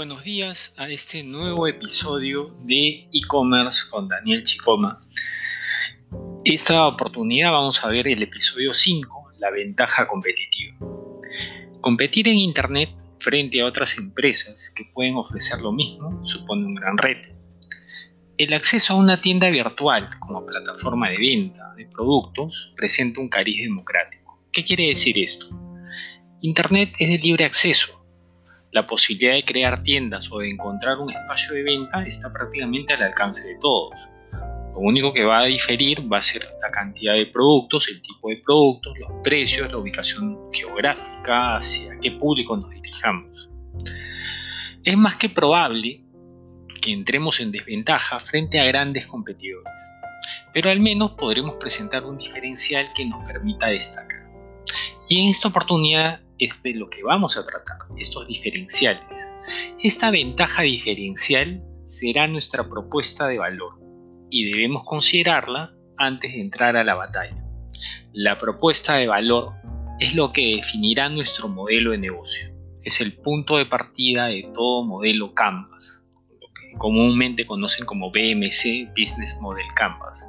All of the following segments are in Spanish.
Buenos días a este nuevo episodio de e-commerce con Daniel Chicoma. Esta oportunidad vamos a ver el episodio 5, la ventaja competitiva. Competir en Internet frente a otras empresas que pueden ofrecer lo mismo supone un gran reto. El acceso a una tienda virtual como plataforma de venta de productos presenta un cariz democrático. ¿Qué quiere decir esto? Internet es de libre acceso la posibilidad de crear tiendas o de encontrar un espacio de venta está prácticamente al alcance de todos. Lo único que va a diferir va a ser la cantidad de productos, el tipo de productos, los precios, la ubicación geográfica, hacia qué público nos dirijamos. Es más que probable que entremos en desventaja frente a grandes competidores, pero al menos podremos presentar un diferencial que nos permita destacar. Y en esta oportunidad es de lo que vamos a tratar, estos diferenciales. Esta ventaja diferencial será nuestra propuesta de valor y debemos considerarla antes de entrar a la batalla. La propuesta de valor es lo que definirá nuestro modelo de negocio. Es el punto de partida de todo modelo Canvas, lo que comúnmente conocen como BMC, Business Model Canvas.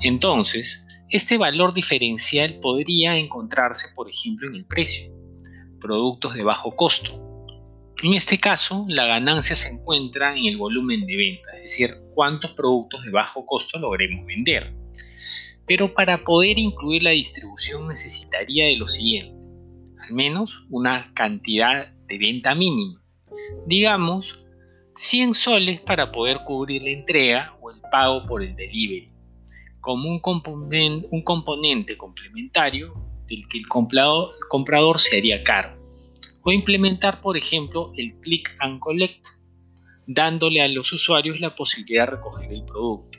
Entonces, este valor diferencial podría encontrarse, por ejemplo, en el precio, productos de bajo costo. En este caso, la ganancia se encuentra en el volumen de venta, es decir, cuántos productos de bajo costo logremos vender. Pero para poder incluir la distribución necesitaría de lo siguiente, al menos una cantidad de venta mínima, digamos 100 soles para poder cubrir la entrega o el pago por el delivery como un, componente, complementario del que el comprador, se haría cargo. O implementar, por ejemplo, el click and collect, dándole a los usuarios la posibilidad de recoger el producto.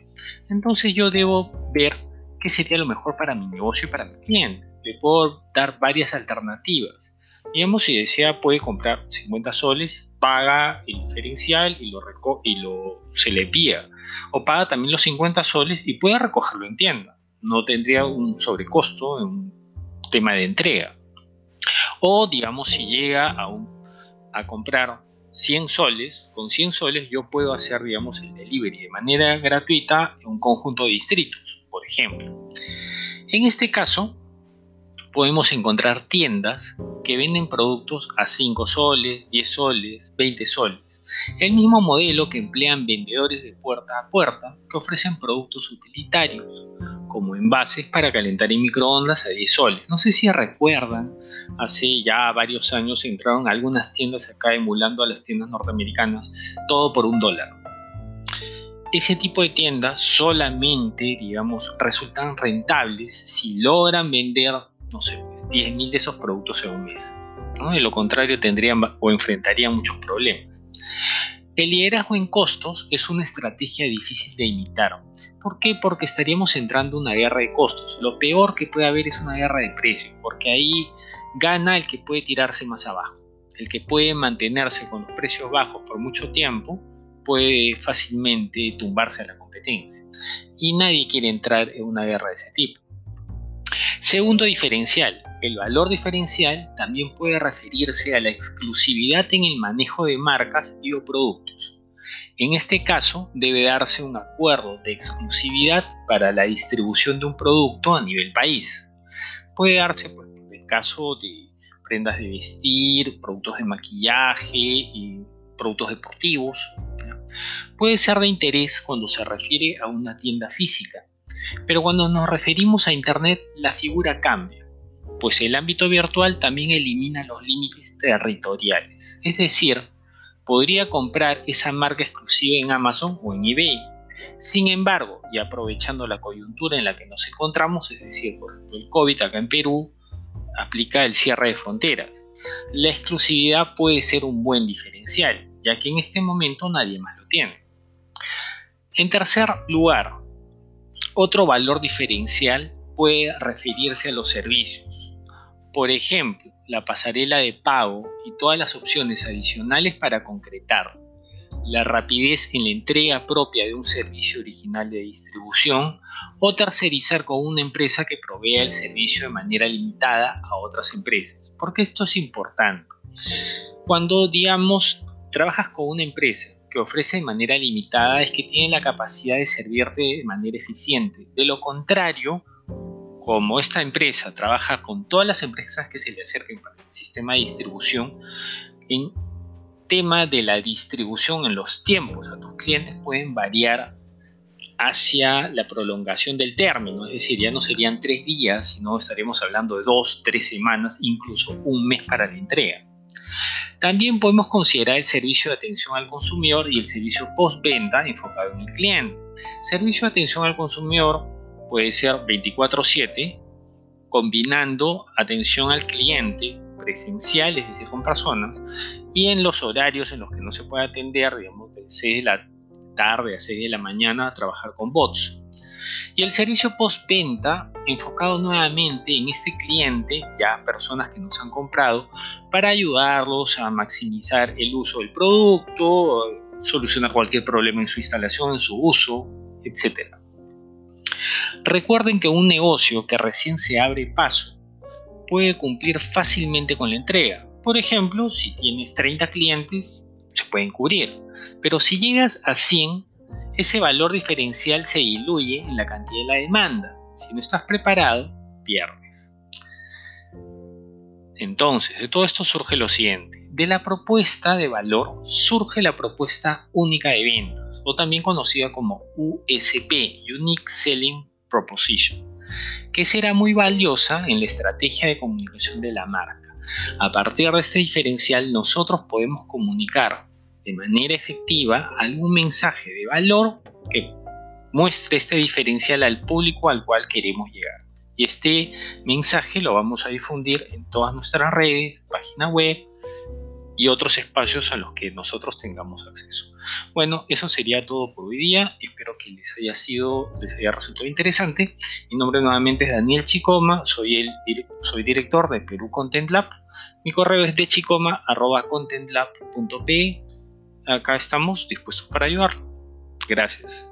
Entonces yo debo ver qué sería lo mejor para mi negocio y para mi cliente. Le puedo dar varias alternativas. Digamos, si desea, puede comprar 50 soles paga el diferencial y lo, y lo se le envía. O paga también los 50 soles y puede recogerlo en tienda. No tendría un sobrecosto en un tema de entrega. O digamos, si llega a, a comprar 100 soles, con 100 soles yo puedo hacer, digamos, el delivery de manera gratuita en un conjunto de distritos, por ejemplo. En este caso, podemos encontrar tiendas que venden productos a 5 soles, 10 soles, 20 soles. El mismo modelo que emplean vendedores de puerta a puerta que ofrecen productos utilitarios, como envases para calentar en microondas a 10 soles. No sé si recuerdan, hace ya varios años entraron algunas tiendas acá emulando a las tiendas norteamericanas, todo por un dólar. Ese tipo de tiendas solamente, digamos, resultan rentables si logran vender no sé, 10.000 pues, de esos productos en un mes. De lo contrario, tendrían o enfrentarían muchos problemas. El liderazgo en costos es una estrategia difícil de imitar. ¿Por qué? Porque estaríamos entrando en una guerra de costos. Lo peor que puede haber es una guerra de precios, porque ahí gana el que puede tirarse más abajo. El que puede mantenerse con los precios bajos por mucho tiempo puede fácilmente tumbarse a la competencia. Y nadie quiere entrar en una guerra de ese tipo. Segundo diferencial. El valor diferencial también puede referirse a la exclusividad en el manejo de marcas y o productos. En este caso, debe darse un acuerdo de exclusividad para la distribución de un producto a nivel país. Puede darse, pues, en el caso de prendas de vestir, productos de maquillaje y productos deportivos. Puede ser de interés cuando se refiere a una tienda física, pero cuando nos referimos a Internet, la figura cambia, pues el ámbito virtual también elimina los límites territoriales. Es decir, podría comprar esa marca exclusiva en Amazon o en eBay. Sin embargo, y aprovechando la coyuntura en la que nos encontramos, es decir, por ejemplo, el COVID acá en Perú, aplica el cierre de fronteras. La exclusividad puede ser un buen diferencial, ya que en este momento nadie más lo tiene. En tercer lugar, otro valor diferencial puede referirse a los servicios. Por ejemplo, la pasarela de pago y todas las opciones adicionales para concretar. La rapidez en la entrega propia de un servicio original de distribución o tercerizar con una empresa que provea el servicio de manera limitada a otras empresas. Porque esto es importante. Cuando, digamos, trabajas con una empresa que ofrece de manera limitada es que tiene la capacidad de servirte de manera eficiente. De lo contrario, como esta empresa trabaja con todas las empresas que se le acerquen para el sistema de distribución, en tema de la distribución en los tiempos a tus clientes pueden variar hacia la prolongación del término, es decir, ya no serían tres días, sino estaremos hablando de dos, tres semanas, incluso un mes para la entrega. También podemos considerar el servicio de atención al consumidor y el servicio postventa enfocado en el cliente. Servicio de atención al consumidor puede ser 24/7, combinando atención al cliente presencial, es decir, con personas, y en los horarios en los que no se puede atender, digamos, de 6 de la tarde a 6 de la mañana, trabajar con bots. Y el servicio postventa enfocado nuevamente en este cliente, ya personas que nos han comprado, para ayudarlos a maximizar el uso del producto, solucionar cualquier problema en su instalación, en su uso, etc. Recuerden que un negocio que recién se abre paso puede cumplir fácilmente con la entrega. Por ejemplo, si tienes 30 clientes, se pueden cubrir. Pero si llegas a 100, ese valor diferencial se diluye en la cantidad de la demanda. Si no estás preparado, pierdes. Entonces, de todo esto surge lo siguiente. De la propuesta de valor surge la propuesta única de ventas, o también conocida como USP, Unique Selling Proposition, que será muy valiosa en la estrategia de comunicación de la marca. A partir de este diferencial nosotros podemos comunicar de manera efectiva algún mensaje de valor que muestre este diferencial al público al cual queremos llegar. Y este mensaje lo vamos a difundir en todas nuestras redes, página web, y otros espacios a los que nosotros tengamos acceso. Bueno, eso sería todo por hoy día. Espero que les haya sido, les haya resultado interesante. Mi nombre nuevamente es Daniel Chicoma, soy el soy director de Perú Content Lab. Mi correo es de chicoma@contentlab.pe. Acá estamos dispuestos para ayudar. Gracias.